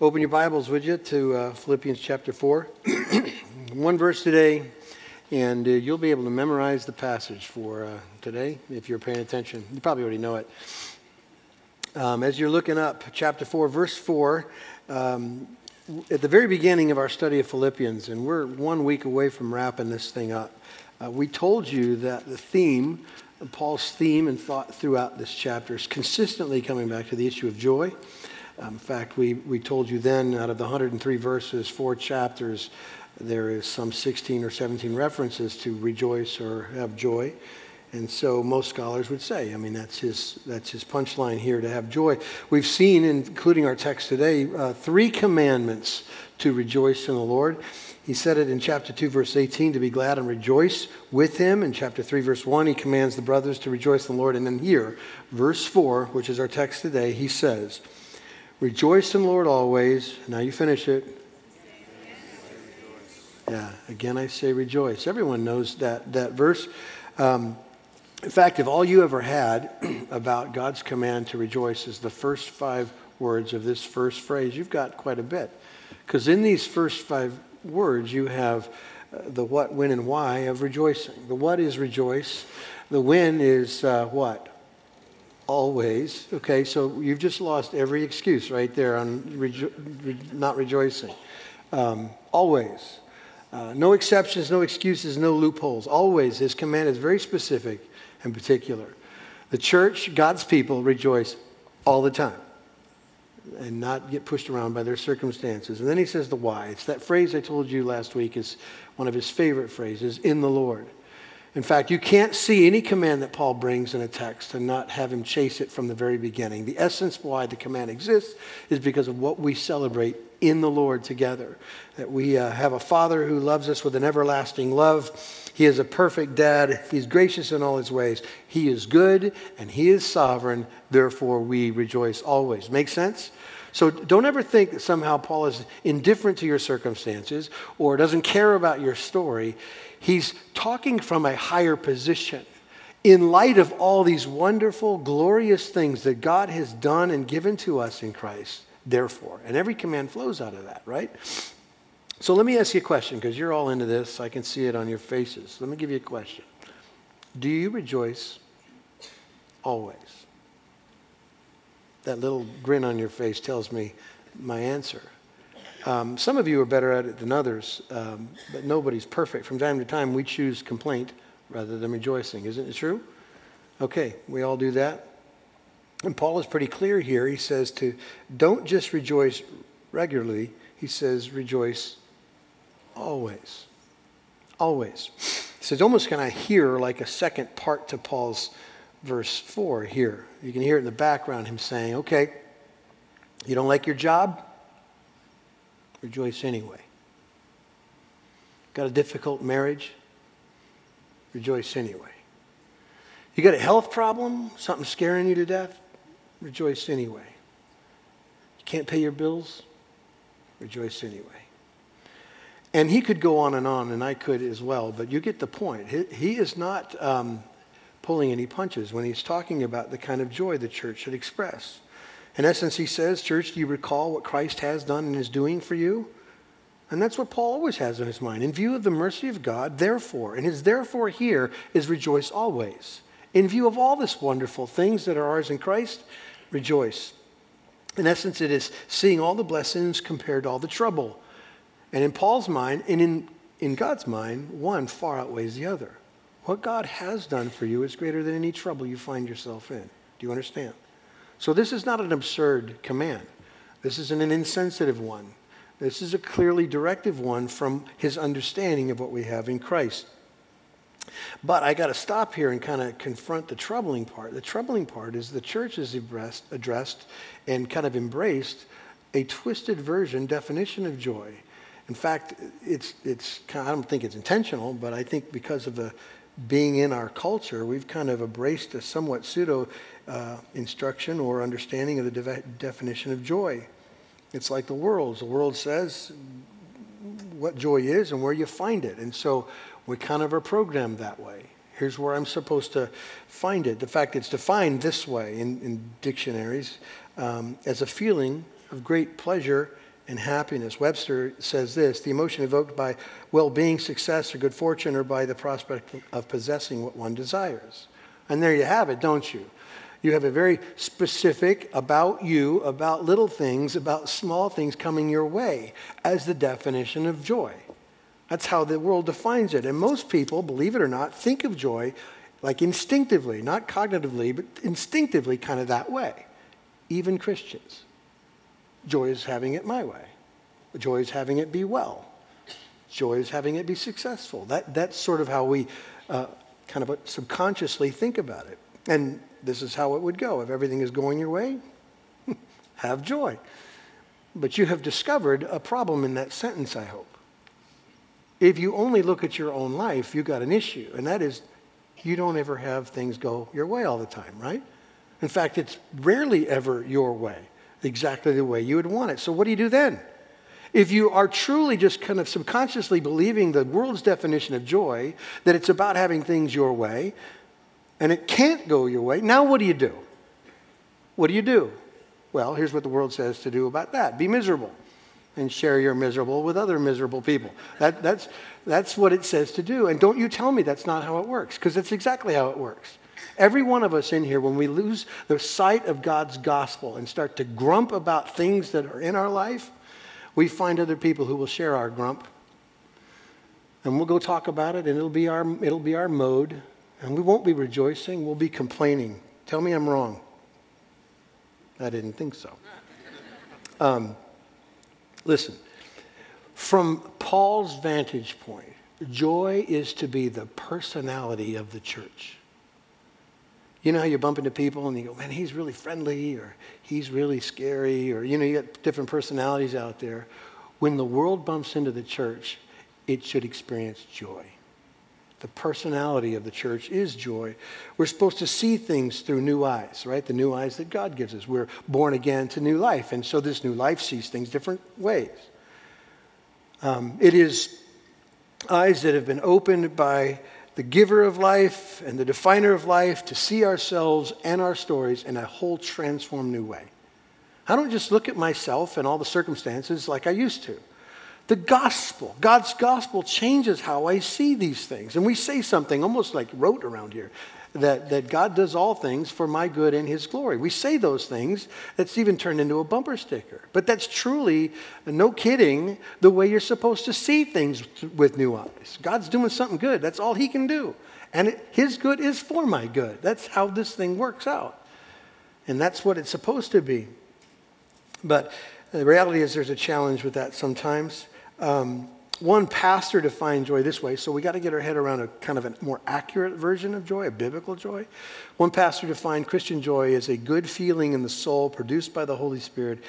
Open your Bibles, would you, to uh, Philippians chapter 4. One verse today, and uh, you'll be able to memorize the passage for uh, today if you're paying attention. You probably already know it. Um, as you're looking up, chapter 4, verse 4, um, at the very beginning of our study of Philippians, and we're one week away from wrapping this thing up, uh, we told you that the theme, Paul's theme and thought throughout this chapter is consistently coming back to the issue of joy. Um, in fact, we, we told you then out of the 103 verses, four chapters, there is some 16 or 17 references to rejoice or have joy. And so most scholars would say, I mean, that's his, that's his punchline here to have joy. We've seen, including our text today, uh, three commandments to rejoice in the Lord. He said it in chapter 2, verse 18, to be glad and rejoice with him. In chapter 3, verse 1, he commands the brothers to rejoice in the Lord. And then here, verse 4, which is our text today, he says, Rejoice in the Lord always. Now you finish it. Yeah, again I say rejoice. Everyone knows that, that verse. Um, in fact, if all you ever had about God's command to rejoice is the first five words of this first phrase, you've got quite a bit. Because in these first five words, you have uh, the what, when, and why of rejoicing. The what is rejoice. The when is uh, what? Always. Okay, so you've just lost every excuse right there on rejo- re- not rejoicing. Um, always. Uh, no exceptions, no excuses, no loopholes. Always. His command is very specific and particular. The church, God's people, rejoice all the time and not get pushed around by their circumstances. And then he says the why. It's that phrase I told you last week is one of his favorite phrases in the Lord. In fact, you can't see any command that Paul brings in a text and not have him chase it from the very beginning. The essence why the command exists is because of what we celebrate in the Lord together. That we uh, have a Father who loves us with an everlasting love. He is a perfect dad. He's gracious in all his ways. He is good and he is sovereign. Therefore, we rejoice always. Make sense? So don't ever think that somehow Paul is indifferent to your circumstances or doesn't care about your story. He's talking from a higher position. In light of all these wonderful, glorious things that God has done and given to us in Christ, therefore. And every command flows out of that, right? So let me ask you a question because you're all into this. I can see it on your faces. Let me give you a question Do you rejoice always? That little grin on your face tells me my answer. Um, some of you are better at it than others, um, but nobody's perfect. From time to time, we choose complaint rather than rejoicing. Isn't it true? Okay, we all do that. And Paul is pretty clear here. He says to don't just rejoice regularly, he says rejoice always. Always. So it's almost kind of hear like a second part to Paul's verse 4 here. You can hear it in the background, him saying, okay, you don't like your job? Rejoice anyway. Got a difficult marriage? Rejoice anyway. You got a health problem? Something scaring you to death? Rejoice anyway. You can't pay your bills? Rejoice anyway. And he could go on and on, and I could as well, but you get the point. He, he is not um, pulling any punches when he's talking about the kind of joy the church should express. In essence, he says, Church, do you recall what Christ has done and is doing for you? And that's what Paul always has in his mind. In view of the mercy of God, therefore, and his therefore here is rejoice always. In view of all this wonderful things that are ours in Christ, rejoice. In essence, it is seeing all the blessings compared to all the trouble. And in Paul's mind, and in, in God's mind, one far outweighs the other. What God has done for you is greater than any trouble you find yourself in. Do you understand? So this is not an absurd command. This isn't an insensitive one. This is a clearly directive one from his understanding of what we have in Christ. But I got to stop here and kind of confront the troubling part. The troubling part is the church has addressed, and kind of embraced a twisted version definition of joy. In fact, it's, it's I don't think it's intentional, but I think because of the being in our culture, we've kind of embraced a somewhat pseudo uh, instruction or understanding of the de- definition of joy. It's like the world's. The world says what joy is and where you find it. And so we kind of are programmed that way. Here's where I'm supposed to find it. The fact it's defined this way in, in dictionaries um, as a feeling of great pleasure and happiness. Webster says this the emotion evoked by well being, success, or good fortune, or by the prospect of possessing what one desires. And there you have it, don't you? You have a very specific about you, about little things, about small things coming your way as the definition of joy. That's how the world defines it. And most people, believe it or not, think of joy like instinctively, not cognitively, but instinctively, kind of that way. Even Christians. Joy is having it my way. Joy is having it be well. Joy is having it be successful. That, that's sort of how we uh, kind of subconsciously think about it. And this is how it would go. If everything is going your way, have joy. But you have discovered a problem in that sentence, I hope. If you only look at your own life, you've got an issue, and that is you don't ever have things go your way all the time, right? In fact, it's rarely ever your way, exactly the way you would want it. So, what do you do then? If you are truly just kind of subconsciously believing the world's definition of joy, that it's about having things your way, and it can't go your way, now what do you do? What do you do? Well, here's what the world says to do about that be miserable and share your miserable with other miserable people. That, that's, that's what it says to do. And don't you tell me that's not how it works, because that's exactly how it works. Every one of us in here, when we lose the sight of God's gospel and start to grump about things that are in our life, we find other people who will share our grump. And we'll go talk about it, and it'll be our, it'll be our mode. And we won't be rejoicing, we'll be complaining. Tell me I'm wrong. I didn't think so. Um, listen, from Paul's vantage point, joy is to be the personality of the church. You know how you bump into people and you go, man, he's really friendly or he's really scary or, you know, you got different personalities out there. When the world bumps into the church, it should experience joy. The personality of the church is joy. We're supposed to see things through new eyes, right? The new eyes that God gives us. We're born again to new life. And so this new life sees things different ways. Um, it is eyes that have been opened by the giver of life and the definer of life to see ourselves and our stories in a whole transformed new way. I don't just look at myself and all the circumstances like I used to. The gospel, God's gospel changes how I see these things. And we say something almost like rote around here that, that God does all things for my good and his glory. We say those things, that's even turned into a bumper sticker. But that's truly, no kidding, the way you're supposed to see things with new eyes. God's doing something good, that's all he can do. And it, his good is for my good. That's how this thing works out. And that's what it's supposed to be. But the reality is, there's a challenge with that sometimes. Um, one pastor defined joy this way, so we got to get our head around a kind of a more accurate version of joy, a biblical joy. One pastor defined Christian joy as a good feeling in the soul produced by the Holy Spirit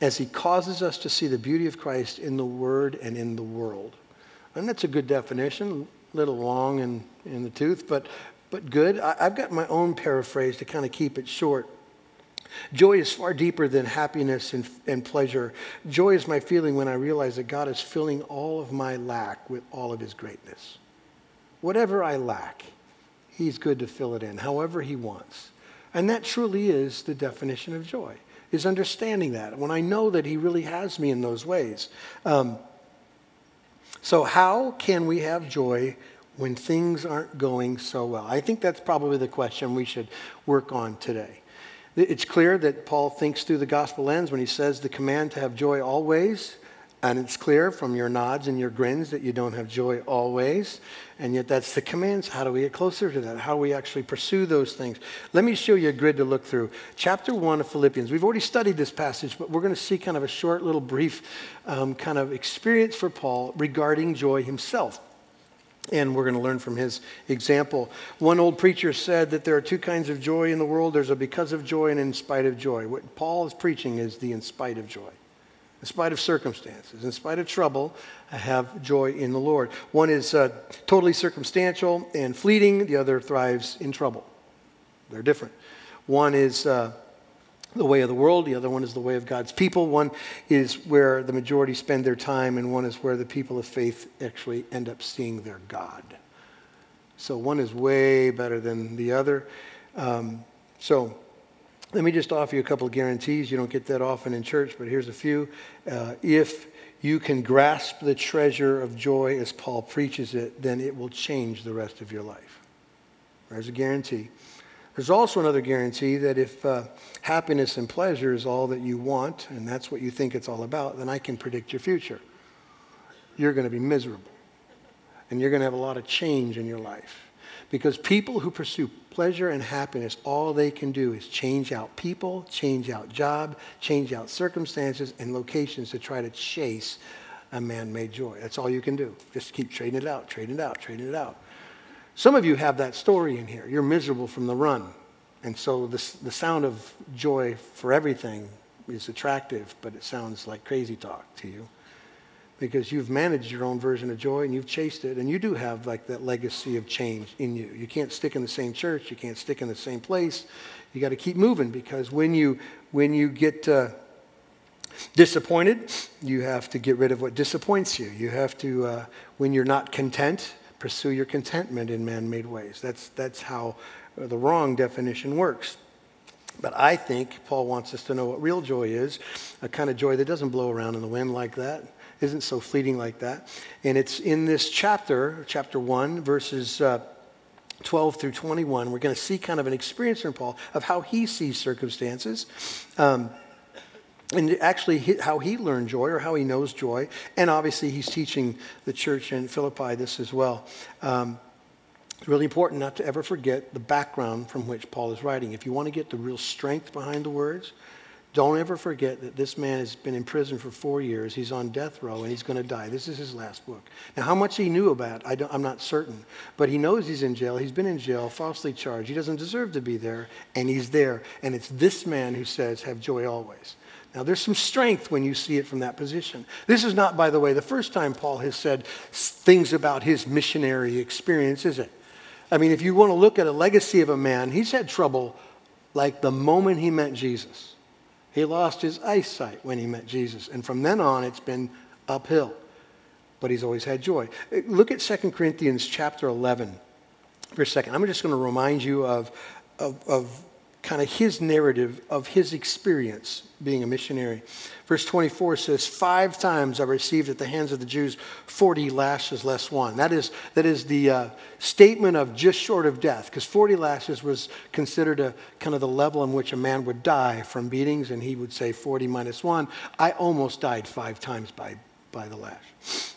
as he causes us to see the beauty of Christ in the Word and in the world. And that's a good definition, a little long in, in the tooth, but, but good. I, I've got my own paraphrase to kind of keep it short. Joy is far deeper than happiness and, and pleasure. Joy is my feeling when I realize that God is filling all of my lack with all of his greatness. Whatever I lack, he's good to fill it in, however he wants. And that truly is the definition of joy, is understanding that when I know that he really has me in those ways. Um, so, how can we have joy when things aren't going so well? I think that's probably the question we should work on today. It's clear that Paul thinks through the gospel lens when he says the command to have joy always. And it's clear from your nods and your grins that you don't have joy always. And yet that's the commands. How do we get closer to that? How do we actually pursue those things? Let me show you a grid to look through. Chapter 1 of Philippians. We've already studied this passage, but we're going to see kind of a short little brief um, kind of experience for Paul regarding joy himself. And we're going to learn from his example. One old preacher said that there are two kinds of joy in the world there's a because of joy and in spite of joy. What Paul is preaching is the in spite of joy. In spite of circumstances, in spite of trouble, I have joy in the Lord. One is uh, totally circumstantial and fleeting, the other thrives in trouble. They're different. One is. Uh, the way of the world, the other one is the way of God's people. One is where the majority spend their time, and one is where the people of faith actually end up seeing their God. So one is way better than the other. Um, so Let me just offer you a couple of guarantees. You don't get that often in church, but here's a few. Uh, if you can grasp the treasure of joy as Paul preaches it, then it will change the rest of your life. There's a guarantee. There's also another guarantee that if uh, happiness and pleasure is all that you want, and that's what you think it's all about, then I can predict your future. You're going to be miserable. And you're going to have a lot of change in your life. Because people who pursue pleasure and happiness, all they can do is change out people, change out job, change out circumstances and locations to try to chase a man made joy. That's all you can do. Just keep trading it out, trading it out, trading it out. Some of you have that story in here. You're miserable from the run. And so this, the sound of joy for everything is attractive, but it sounds like crazy talk to you because you've managed your own version of joy and you've chased it. And you do have like that legacy of change in you. You can't stick in the same church. You can't stick in the same place. You got to keep moving because when you, when you get uh, disappointed, you have to get rid of what disappoints you. You have to, uh, when you're not content, pursue your contentment in man made ways. That's, that's how the wrong definition works. But I think Paul wants us to know what real joy is a kind of joy that doesn't blow around in the wind like that, isn't so fleeting like that. And it's in this chapter, chapter 1, verses. Uh, 12 through 21, we're going to see kind of an experience from Paul of how he sees circumstances. Um, and actually how he learned joy or how he knows joy. And obviously, he's teaching the church in Philippi this as well. Um, it's really important not to ever forget the background from which Paul is writing. If you want to get the real strength behind the words, don't ever forget that this man has been in prison for four years. He's on death row and he's going to die. This is his last book. Now, how much he knew about, I am not certain. But he knows he's in jail. He's been in jail, falsely charged. He doesn't deserve to be there, and he's there. And it's this man who says, Have joy always. Now, there's some strength when you see it from that position. This is not, by the way, the first time Paul has said things about his missionary experience, is it? I mean, if you want to look at a legacy of a man, he's had trouble like the moment he met Jesus. He lost his eyesight when he met Jesus. And from then on, it's been uphill. But he's always had joy. Eh, look at 2 Corinthians chapter 11 for a second. I'm just going to remind you of, of, of kind of his narrative of his experience being a missionary. Verse 24 says, Five times I received at the hands of the Jews 40 lashes less one. That is, that is the uh, statement of just short of death, because 40 lashes was considered a kind of the level in which a man would die from beatings, and he would say 40 minus one. I almost died five times by, by the lash.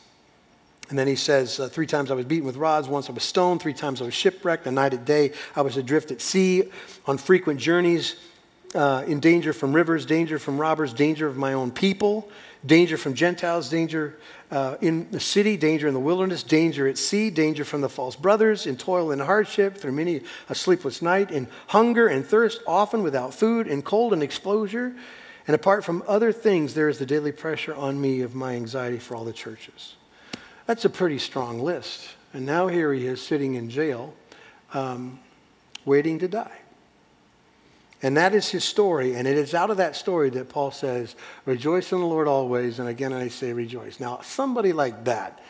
And then he says, uh, Three times I was beaten with rods, once I was stoned, three times I was shipwrecked, a night, a day I was adrift at sea, on frequent journeys, uh, in danger from rivers, danger from robbers, danger of my own people, danger from Gentiles, danger uh, in the city, danger in the wilderness, danger at sea, danger from the false brothers, in toil and hardship, through many a sleepless night, in hunger and thirst, often without food, in cold and exposure. And apart from other things, there is the daily pressure on me of my anxiety for all the churches. That's a pretty strong list. And now here he is sitting in jail, um, waiting to die. And that is his story. And it is out of that story that Paul says, Rejoice in the Lord always. And again, I say rejoice. Now, somebody like that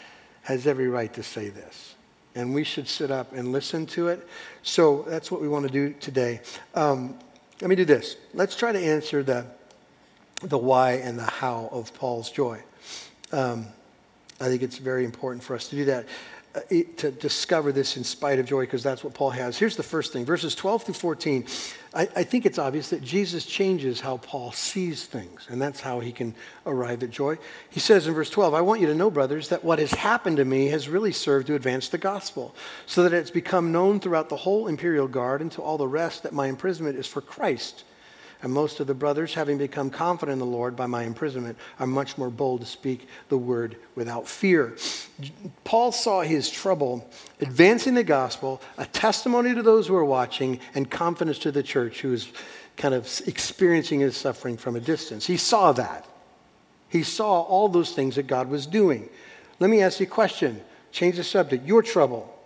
has every right to say this. And we should sit up and listen to it. So that's what we want to do today. Um, let me do this. Let's try to answer the, the why and the how of Paul's joy. Um, I think it's very important for us to do that, uh, to discover this in spite of joy, because that's what Paul has. Here's the first thing verses 12 through 14. I, I, think it's obvious that Jesus changes how Paul sees things, and that's how he can arrive at joy. He says in verse 12, I want you to know, brothers, that what has happened to me has really served to advance the gospel, so that it's become known throughout the whole imperial guard and to all the rest that my imprisonment is for Christ. And most of the brothers, having become confident in the Lord by my imprisonment, are much more bold to speak the word without fear. Paul saw his trouble advancing the gospel, a testimony to those who are watching, and confidence to the church who is kind of experiencing his suffering from a distance. He saw that. He saw all those things that God was doing. Let me ask you a question. Change the subject. Your trouble.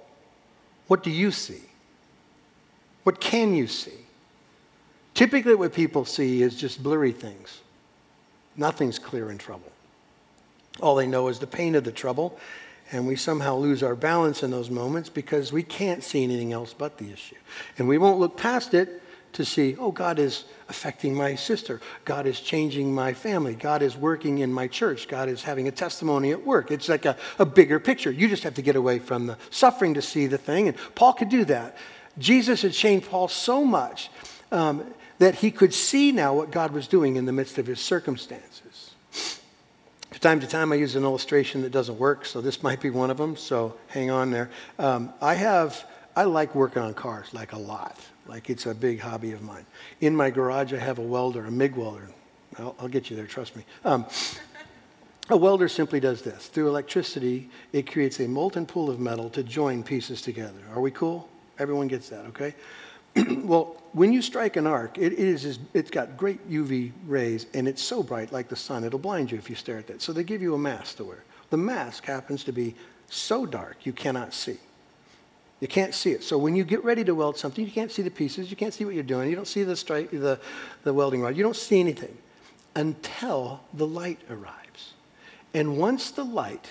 What do you see? What can you see? Typically, what people see is just blurry things. Nothing's clear in trouble. All they know is the pain of the trouble, and we somehow lose our balance in those moments because we can't see anything else but the issue. And we won't look past it to see, oh, God is affecting my sister. God is changing my family. God is working in my church. God is having a testimony at work. It's like a, a bigger picture. You just have to get away from the suffering to see the thing. And Paul could do that. Jesus had changed Paul so much um, that he could see now what God was doing in the midst of his circumstances. From time to time, I use an illustration that doesn't work, so this might be one of them, so hang on there. Um, I have, I like working on cars, like a lot. Like it's a big hobby of mine. In my garage, I have a welder, a MIG welder. I'll, I'll get you there, trust me. Um, a welder simply does this. Through electricity, it creates a molten pool of metal to join pieces together. Are we cool? Everyone gets that, okay? well, when you strike an arc, it is, it's got great UV rays and it's so bright like the sun, it'll blind you if you stare at that. So they give you a mask to wear. The mask happens to be so dark you cannot see. You can't see it. So when you get ready to weld something, you can't see the pieces, you can't see what you're doing, you don't see the, strike, the, the welding rod, you don't see anything until the light arrives. And once the light,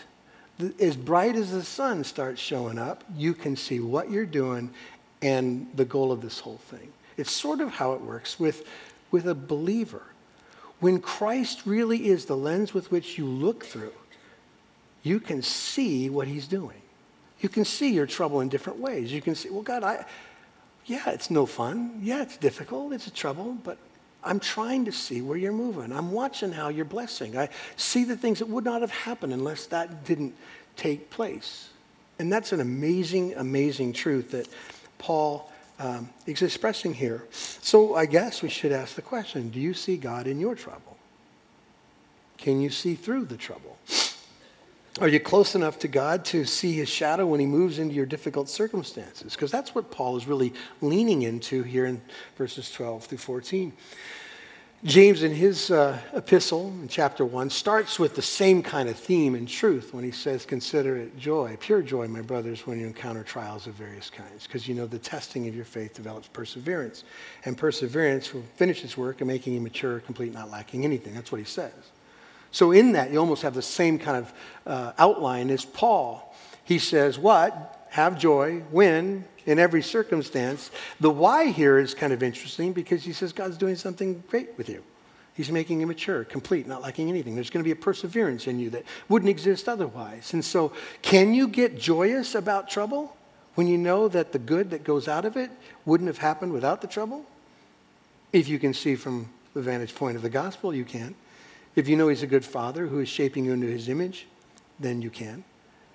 as bright as the sun starts showing up, you can see what you're doing and the goal of this whole thing. It's sort of how it works with, with a believer. When Christ really is the lens with which you look through, you can see what he's doing. You can see your trouble in different ways. You can see, well, God, I, yeah, it's no fun. Yeah, it's difficult. It's a trouble, but I'm trying to see where you're moving. I'm watching how you're blessing. I see the things that would not have happened unless that didn't take place. And that's an amazing, amazing truth that Paul um, is expressing here. So I guess we should ask the question do you see God in your trouble? Can you see through the trouble? Are you close enough to God to see his shadow when he moves into your difficult circumstances? Because that's what Paul is really leaning into here in verses 12 through 14. James, in his uh, epistle in chapter 1, starts with the same kind of theme and truth when he says, Consider it joy, pure joy, my brothers, when you encounter trials of various kinds, because you know the testing of your faith develops perseverance. And perseverance will finish its work in making you mature, complete, not lacking anything. That's what he says. So, in that, you almost have the same kind of uh, outline as Paul. He says, What? Have joy when in every circumstance. The why here is kind of interesting because he says God's doing something great with you. He's making you mature, complete, not lacking anything. There's going to be a perseverance in you that wouldn't exist otherwise. And so, can you get joyous about trouble when you know that the good that goes out of it wouldn't have happened without the trouble? If you can see from the vantage point of the gospel, you can. If you know He's a good Father who is shaping you into His image, then you can.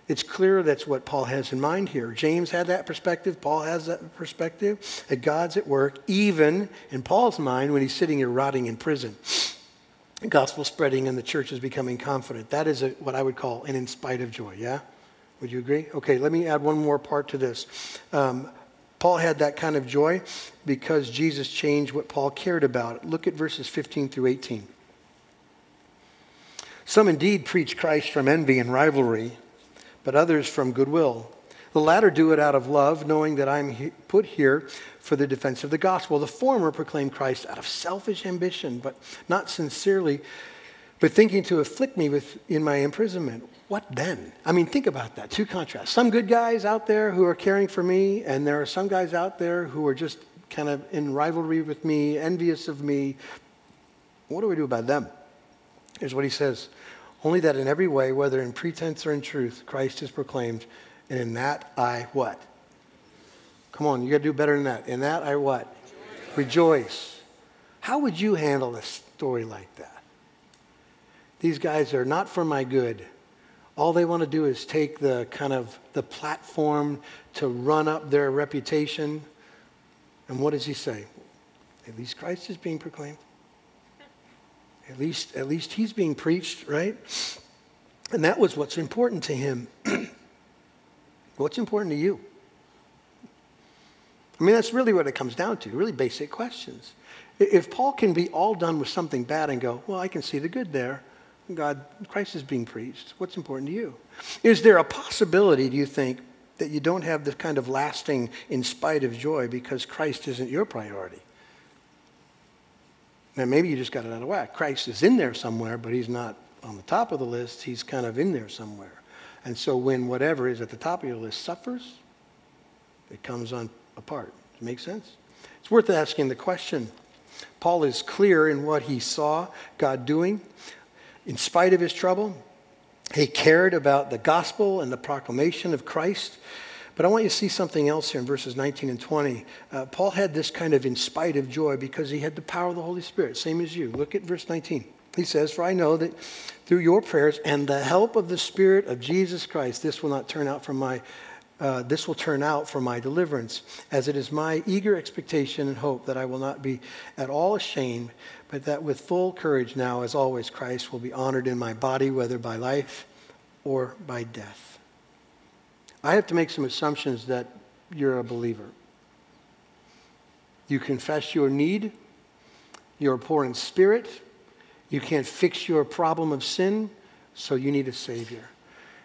It's clear that's what Paul has in mind here. James had that perspective. Paul has that perspective. That God's at work, even in Paul's mind, when he's sitting here rotting in prison. The gospel spreading and the church is becoming confident. That is a, what I would call an in spite of joy, yeah? Would you agree? Okay, let me add one more part to this. Um, Paul had that kind of joy because Jesus changed what Paul cared about. Look at verses 15 through 18. Some indeed preach Christ from envy and rivalry but others from goodwill. The latter do it out of love, knowing that I'm put here for the defense of the gospel. The former proclaim Christ out of selfish ambition, but not sincerely, but thinking to afflict me with, in my imprisonment. What then? I mean, think about that. Two contrasts. Some good guys out there who are caring for me, and there are some guys out there who are just kind of in rivalry with me, envious of me. What do we do about them? Here's what he says only that in every way, whether in pretense or in truth, Christ is proclaimed, and in that I what? Come on, you got to do better than that. In that I what? Rejoice. Rejoice. How would you handle a story like that? These guys are not for my good. All they want to do is take the kind of the platform to run up their reputation. And what does he say? At least Christ is being proclaimed. At least, at least he's being preached, right? And that was what's important to him. what's important to you? I mean, that's really what it comes down to, really basic questions. If Paul can be all done with something bad and go, well, I can see the good there, God, Christ is being preached, what's important to you? Is there a possibility, do you think, that you don't have the kind of lasting in spite of joy because Christ isn't your priority? Now, maybe you just got it out of whack. Christ is in there somewhere, but he's not on the top of the list. He's kind of in there somewhere. And so when whatever is at the top of your list suffers, it comes on apart. Does it make sense? It's worth asking the question. Paul is clear in what he saw God doing in spite of his trouble. He cared about the gospel and the proclamation of Christ. But I want you to see something else here in verses 19 and 20. Uh, Paul had this kind of in spite of joy because he had the power of the Holy Spirit, same as you. Look at verse 19. He says, For I know that through your prayers and the help of the Spirit of Jesus Christ, this will not turn out from my uh, this will turn out for my deliverance, as it is my eager expectation and hope that I will not be at all ashamed, but that with full courage now, as always, Christ will be honored in my body, whether by life or by death. I have to make some assumptions that you're a believer. You confess your need, you're poor in spirit, you can't fix your problem of sin, so you need a Savior.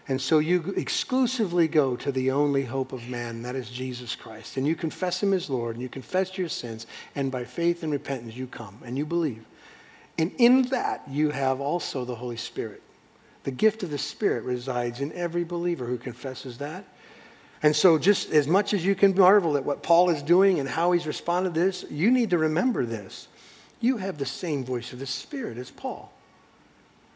And so you exclusively go to the only hope of man, that is Jesus Christ. And you confess him as Lord, and you confess your sins, and by faith and repentance you come and you believe. And in that you have also the Holy Spirit. The gift of the Spirit resides in every believer who confesses that. And so, just as much as you can marvel at what Paul is doing and how he's responded to this, you need to remember this. You have the same voice of the Spirit as Paul.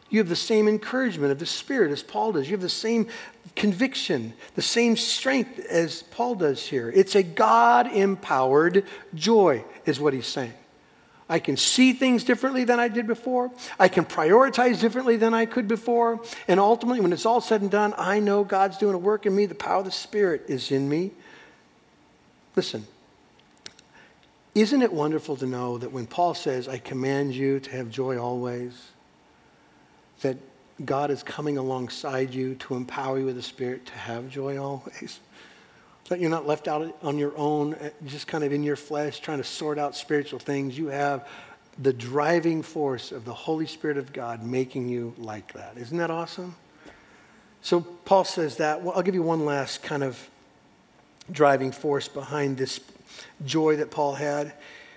You have the same encouragement of the Spirit as Paul does. You have the same conviction, the same strength as Paul does here. It's a God empowered joy, is what he's saying. I can see things differently than I did before. I can prioritize differently than I could before. And ultimately, when it's all said and done, I know God's doing a work in me. The power of the Spirit is in me. Listen, isn't it wonderful to know that when Paul says, I command you to have joy always, that God is coming alongside you to empower you with the Spirit to have joy always. That you're not left out on your own, eh, just kind of in your flesh, trying to sort out spiritual things. You have the driving force of the Holy Spirit of God making you like that. Isn't that awesome? So Paul says that. Well, I'll give you one last kind of driving force behind this joy that Paul had.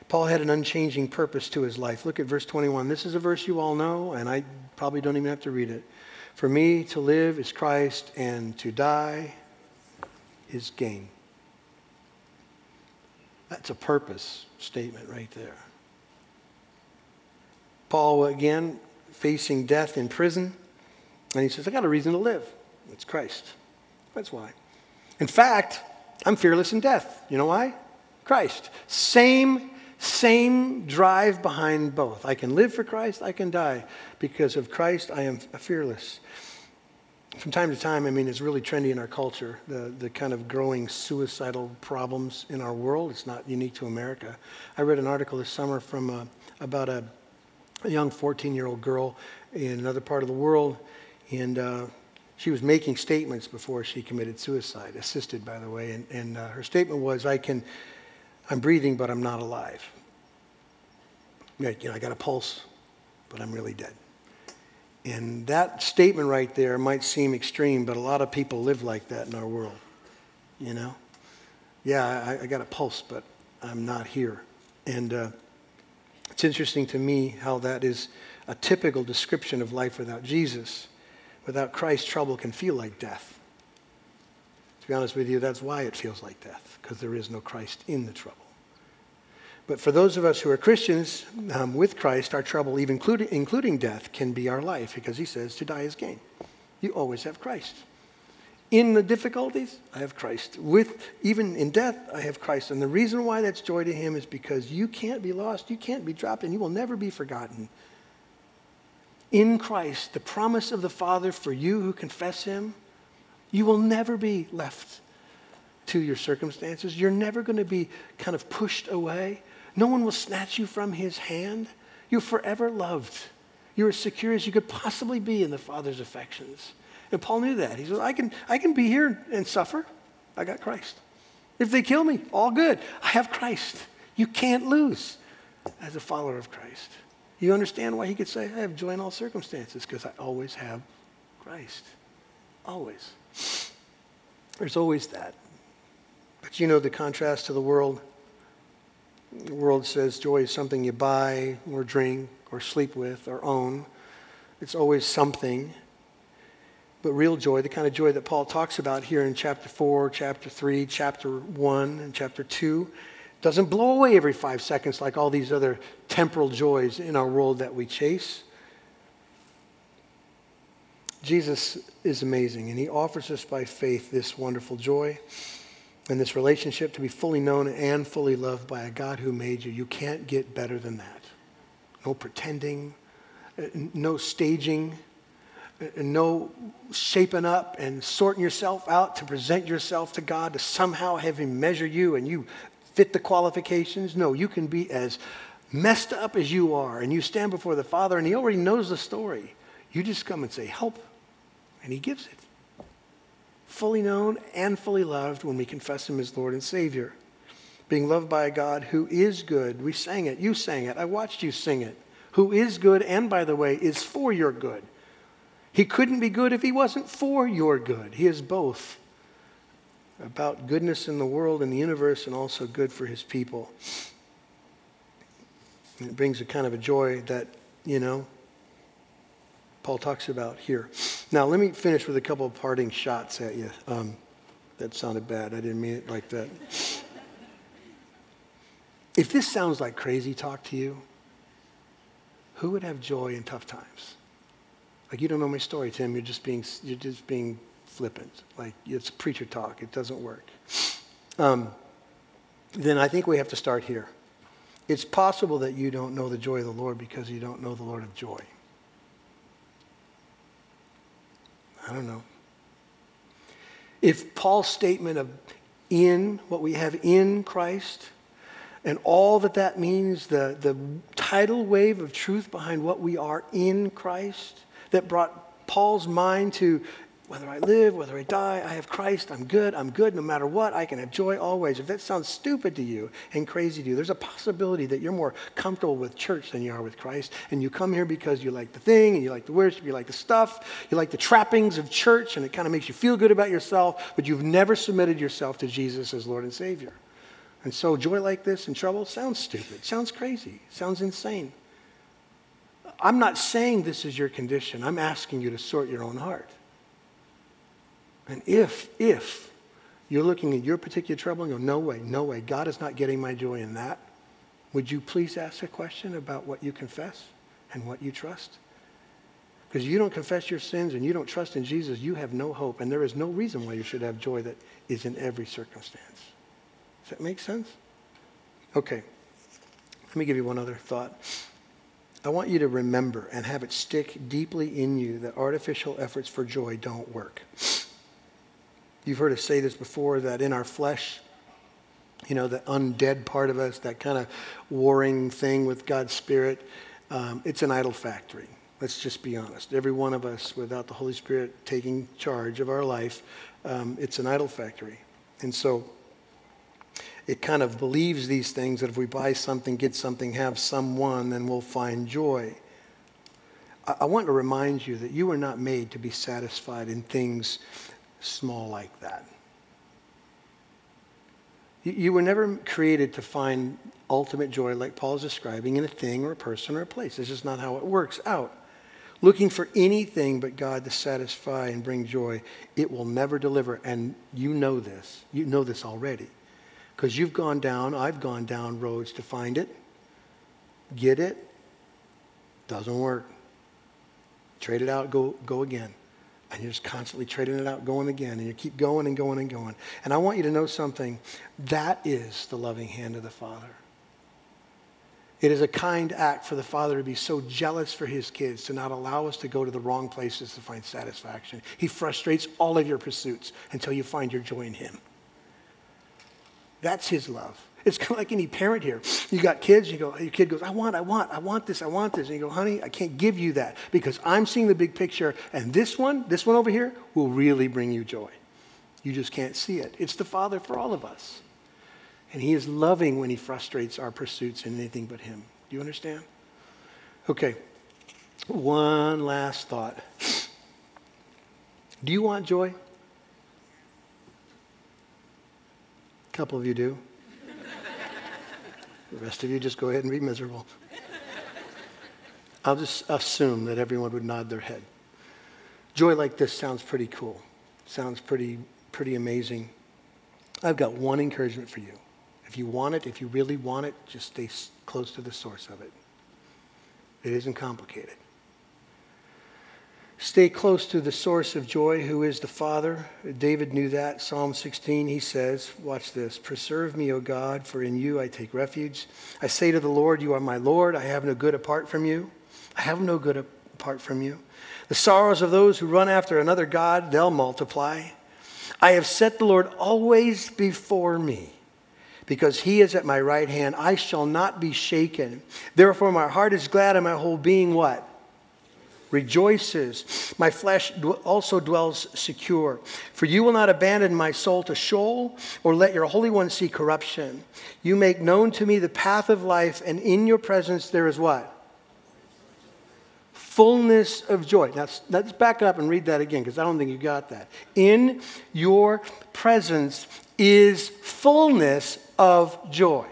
Paul had an unchanging purpose to his life. Look at verse 21. This is a verse you all know, and I probably don't even have to read it. For me to live is Christ, and to die is gain. That's a purpose statement right there. Paul, again, facing death in prison, and he says, I got a reason to live. It's Christ. That's why. In fact, I'm fearless in death. You know why? Christ. Same same drive behind both. I can live for Christ, I can die. Because of Christ, I am fearless. From time to time, I mean, it's really trendy in our culture, the, the kind of growing suicidal problems in our world. It's not unique to America. I read an article this summer from a, uh, about a, a young 14 year old girl in another part of the world, and uh, she was making statements before she committed suicide, assisted, by the way. And, and uh, her statement was, I can I'm breathing, but I'm not alive. You know, I got a pulse, but I'm really dead. And that statement right there might seem extreme, but a lot of people live like that in our world. You know? Yeah, I, I got a pulse, but I'm not here. And uh, it's interesting to me how that is a typical description of life without Jesus. Without Christ, trouble can feel like death. To be honest with you, that's why it feels like death, because there is no Christ in the trouble. But for those of us who are Christians um, with Christ, our trouble, even including, including death, can be our life, because he says to die is gain. You always have Christ. In the difficulties, I have Christ. With even in death, I have Christ. And the reason why that's joy to him is because you can't be lost, you can't be dropped, and you will never be forgotten. In Christ, the promise of the Father for you who confess him you will never be left to your circumstances. You're never going to be kind of pushed away. No one will snatch you from his hand. You're forever loved. You're as secure as you could possibly be in the Father's affections. And Paul knew that. He said, I can, I can be here and suffer. I got Christ. If they kill me, all good. I have Christ. You can't lose as a follower of Christ. You understand why he could say, I have joy in all circumstances, because I always have Christ. Always. There's always that. But you know the contrast to the world. The world says joy is something you buy or drink or sleep with or own. It's always something. But real joy, the kind of joy that Paul talks about here in chapter 4, chapter 3, chapter 1, and chapter 2, Doesn't blow away every five seconds like all these other temporal joys in our world that we chase. Jesus is amazing, and he offers us by faith this wonderful joy and this relationship to be fully known and fully loved by a God who made you. You can't get better than that. No pretending, no staging, no shaping up and sorting yourself out to present yourself to God to somehow have Him measure you and you fit the qualifications. No, you can be as messed up as you are and you stand before the Father and He already knows the story. You just come and say, Help and he gives it. Fully known and fully loved when we confess him as Lord and Savior. Being loved by a God who is good. We sang it. You sang it. I watched you sing it. Who is good and, by the way, is for your good. He couldn't be good if he wasn't for your good. He is both about goodness in the world and the universe and also good for his people. And it brings a kind of a joy that, you know, Paul talks about here. Now, let me finish with a couple of parting shots at you. Um, that sounded bad. I didn't mean it like that. if this sounds like crazy talk to you, who would have joy in tough times? Like you don't know my story, Tim. You're just being you're just being flippant. Like it's preacher talk. It doesn't work. Um, then I think we have to start here. It's possible that you don't know the joy of the Lord because you don't know the Lord of joy. I don't know. If Paul's statement of in, what we have in Christ, and all that that means, the, the tidal wave of truth behind what we are in Christ, that brought Paul's mind to whether I live, whether I die, I have Christ. I'm good. I'm good no matter what. I can have joy always. If that sounds stupid to you and crazy to you, there's a possibility that you're more comfortable with church than you are with Christ. And you come here because you like the thing and you like the worship, you like the stuff, you like the trappings of church, and it kind of makes you feel good about yourself, but you've never submitted yourself to Jesus as Lord and Savior. And so joy like this in trouble sounds stupid, sounds crazy, sounds insane. I'm not saying this is your condition. I'm asking you to sort your own heart. And if, if you're looking at your particular trouble and go, no way, no way, God is not getting my joy in that, would you please ask a question about what you confess and what you trust? Because you don't confess your sins and you don't trust in Jesus, you have no hope. And there is no reason why you should have joy that is in every circumstance. Does that make sense? Okay. Let me give you one other thought. I want you to remember and have it stick deeply in you that artificial efforts for joy don't work. You've heard us say this before that in our flesh, you know, the undead part of us, that kind of warring thing with God's Spirit, um, it's an idol factory. Let's just be honest. Every one of us, without the Holy Spirit taking charge of our life, um, it's an idol factory. And so it kind of believes these things that if we buy something, get something, have someone, then we'll find joy. I, I want to remind you that you were not made to be satisfied in things small like that. You were never created to find ultimate joy, like Paul's describing, in a thing or a person or a place. This is not how it works out. Looking for anything but God to satisfy and bring joy, it will never deliver. And you know this. You know this already. Because you've gone down, I've gone down roads to find it, get it, doesn't work. Trade it out, go, go again. And you're just constantly trading it out, going again, and you keep going and going and going. And I want you to know something. That is the loving hand of the Father. It is a kind act for the Father to be so jealous for his kids to not allow us to go to the wrong places to find satisfaction. He frustrates all of your pursuits until you find your joy in him. That's his love. It's kind of like any parent here. You got kids, you go, your kid goes, I want, I want, I want this, I want this. And you go, honey, I can't give you that because I'm seeing the big picture. And this one, this one over here, will really bring you joy. You just can't see it. It's the Father for all of us. And He is loving when He frustrates our pursuits in anything but Him. Do you understand? Okay. One last thought. Do you want joy? A couple of you do. The rest of you just go ahead and be miserable. I'll just assume that everyone would nod their head. Joy like this sounds pretty cool. Sounds pretty, pretty amazing. I've got one encouragement for you. If you want it, if you really want it, just stay close to the source of it. It isn't complicated. Stay close to the source of joy, who is the Father. David knew that. Psalm 16, he says, Watch this Preserve me, O God, for in you I take refuge. I say to the Lord, You are my Lord. I have no good apart from you. I have no good apart from you. The sorrows of those who run after another God, they'll multiply. I have set the Lord always before me. Because he is at my right hand, I shall not be shaken. Therefore, my heart is glad and my whole being what? Rejoices. My flesh also dwells secure. For you will not abandon my soul to Sheol or let your Holy One see corruption. You make known to me the path of life, and in your presence there is what? Fullness of joy. Now, let's back up and read that again because I don't think you got that. In your presence is fullness of joy.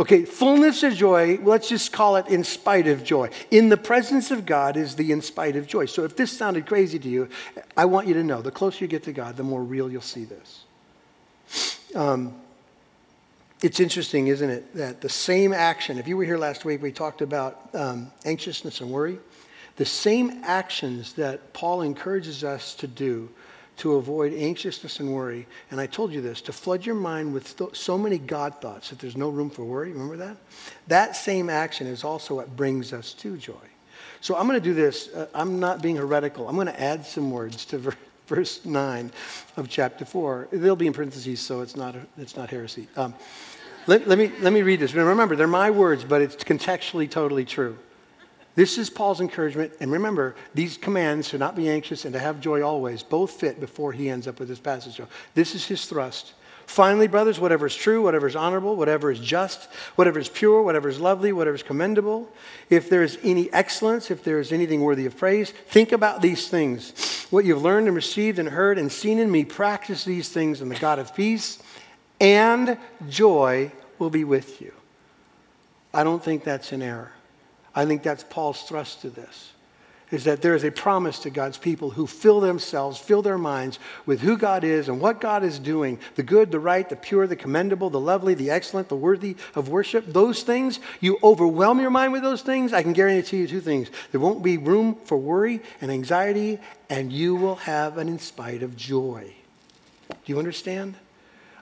Okay, fullness of joy, let's just call it in spite of joy. In the presence of God is the in spite of joy. So if this sounded crazy to you, I want you to know the closer you get to God, the more real you'll see this. Um, it's interesting, isn't it, that the same action, if you were here last week, we talked about um, anxiousness and worry. The same actions that Paul encourages us to do to avoid anxiousness and worry. And I told you this to flood your mind with th- so many God thoughts that there's no room for worry. Remember that? That same action is also what brings us to joy. So I'm going to do this. Uh, I'm not being heretical. I'm going to add some words to ver- verse 9 of chapter 4. They'll be in parentheses, so it's not, a, it's not heresy. Um, let, let, me, let me read this. Remember, they're my words, but it's contextually totally true. This is Paul's encouragement. And remember, these commands to not be anxious and to have joy always both fit before he ends up with this passage. This is his thrust. Finally, brothers, whatever is true, whatever is honorable, whatever is just, whatever is pure, whatever is lovely, whatever is commendable, if there is any excellence, if there is anything worthy of praise, think about these things. What you've learned and received and heard and seen in me, practice these things, and the God of peace and joy will be with you. I don't think that's an error. I think that's Paul's thrust to this. Is that there is a promise to God's people who fill themselves, fill their minds with who God is and what God is doing the good, the right, the pure, the commendable, the lovely, the excellent, the worthy of worship. Those things, you overwhelm your mind with those things, I can guarantee you two things. There won't be room for worry and anxiety, and you will have an in spite of joy. Do you understand?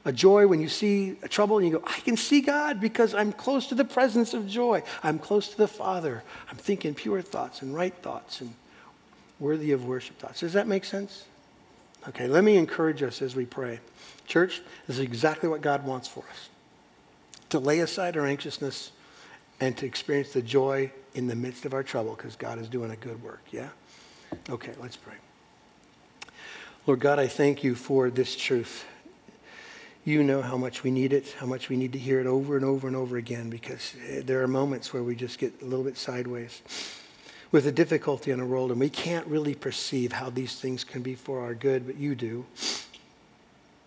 A joy when you see trouble and you go, I can see God because I'm close to the presence of joy. I'm close to the Father. I'm thinking pure thoughts and right thoughts and worthy of worship thoughts. Does that make sense? Okay, let me encourage us as we pray. Church, this is exactly what God wants for us to lay aside our anxiousness and to experience the joy in the midst of our trouble because God is doing a good work. Yeah? Okay, let's pray. Lord God, I thank you for this truth you know how much we need it, how much we need to hear it over and over and over again because eh, there are moments where we just get a little bit sideways with the difficulty in the world and we can't really perceive how these things can be for our good, but you do.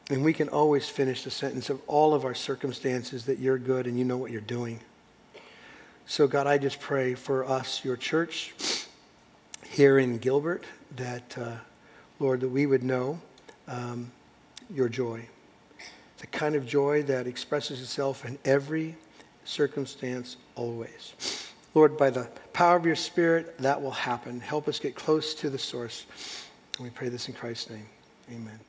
And we can always finish the sentence of all of our circumstances that you're good and you know what you're doing. So, God, I just pray for us, your church here in Gilbert, that, uh, Lord, that we would know um, your joy the kind of joy that expresses itself in every circumstance always. Lord, by the power of your Spirit, that will happen. Help us get close to the source. And we pray this in Christ's name. Amen.